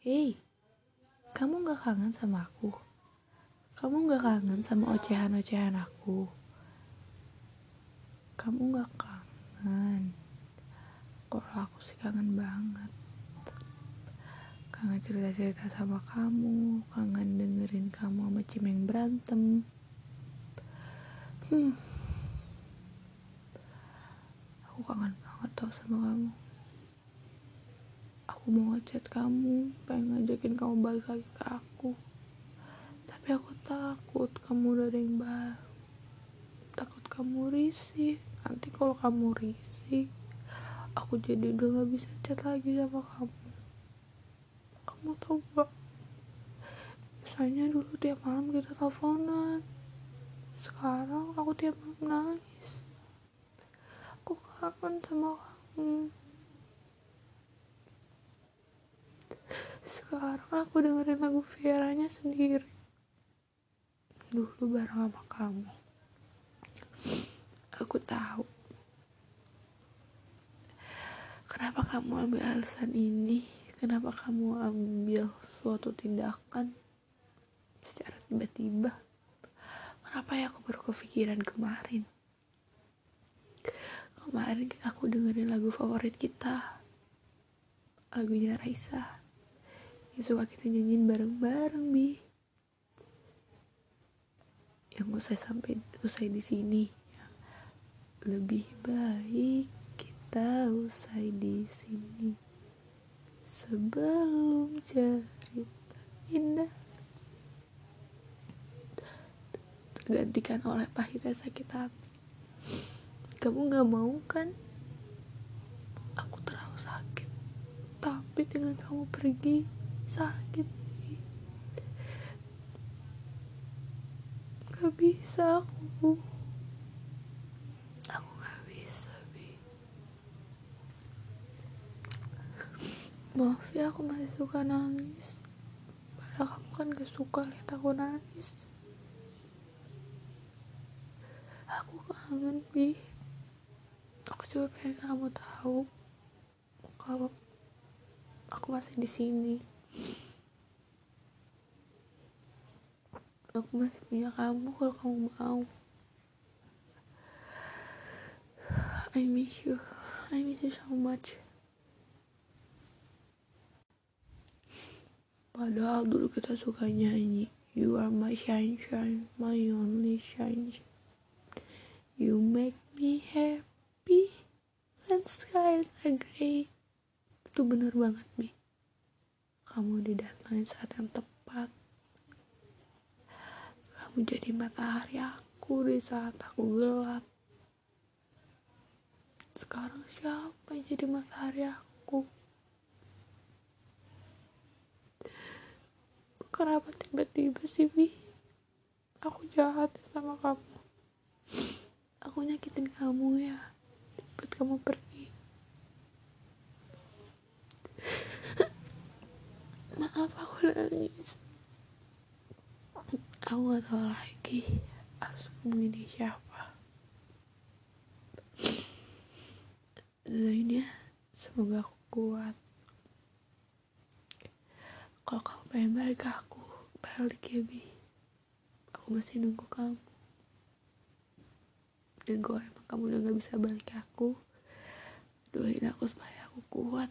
Hei, kamu gak kangen sama aku? Kamu gak kangen sama ocehan-ocehan aku? Kamu gak kangen? Kalau aku sih kangen banget. Kangen cerita-cerita sama kamu, kangen dengerin kamu sama Cimeng berantem. Hmm. Aku kangen banget tau sama kamu. Aku mau ngechat kamu, pengen ngajakin kamu balik lagi ke aku. Tapi aku takut kamu udah ada yang baru. Takut kamu risih. Nanti kalau kamu risih, aku jadi udah gak bisa chat lagi sama kamu. Kamu tau gak? Biasanya dulu tiap malam kita teleponan. Sekarang aku tiap malam nangis. Aku kangen sama kamu. Sekarang aku dengerin lagu Vieranya sendiri. Dulu bareng sama kamu. Aku tahu. Kenapa kamu ambil alasan ini? Kenapa kamu ambil suatu tindakan secara tiba-tiba? Kenapa ya aku baru kepikiran kemarin? Kemarin aku dengerin lagu favorit kita. Lagunya Raisa. Suka kita nyanyiin bareng-bareng, Bi. Yang usai sampai usai di sini. Lebih baik kita usai di sini sebelum cerita indah tergantikan oleh pahitnya sakit hati. Kamu gak mau kan? Aku terlalu sakit. Tapi dengan kamu pergi, sakit. Bi. Gak bisa aku. Aku gak bisa, Bi. Maaf ya, aku masih suka nangis. Padahal kamu kan gak suka lihat aku nangis. Aku kangen, Bi. Aku cuma pengen kamu tahu kalau aku masih di sini. Aku masih punya kamu kalau kamu mau. I miss you. I miss you so much. Padahal dulu kita suka nyanyi You are my sunshine, my only sunshine You make me happy when skies are gray Itu bener banget, Bi Kamu didatangin saat yang tepat. Kamu jadi matahari aku di saat aku gelap. Sekarang siapa yang jadi matahari aku? kenapa tiba-tiba sih Bi aku jahat sama kamu aku nyakitin kamu ya buat kamu pergi maaf aku nangis aku gak tahu lagi asmu ini siapa? Doain ya semoga aku kuat. Kalau kamu pengen balik ke aku balik ya bi. Aku masih nunggu kamu. Dan kalau emang kamu udah gak bisa balik ke aku doain aku supaya aku kuat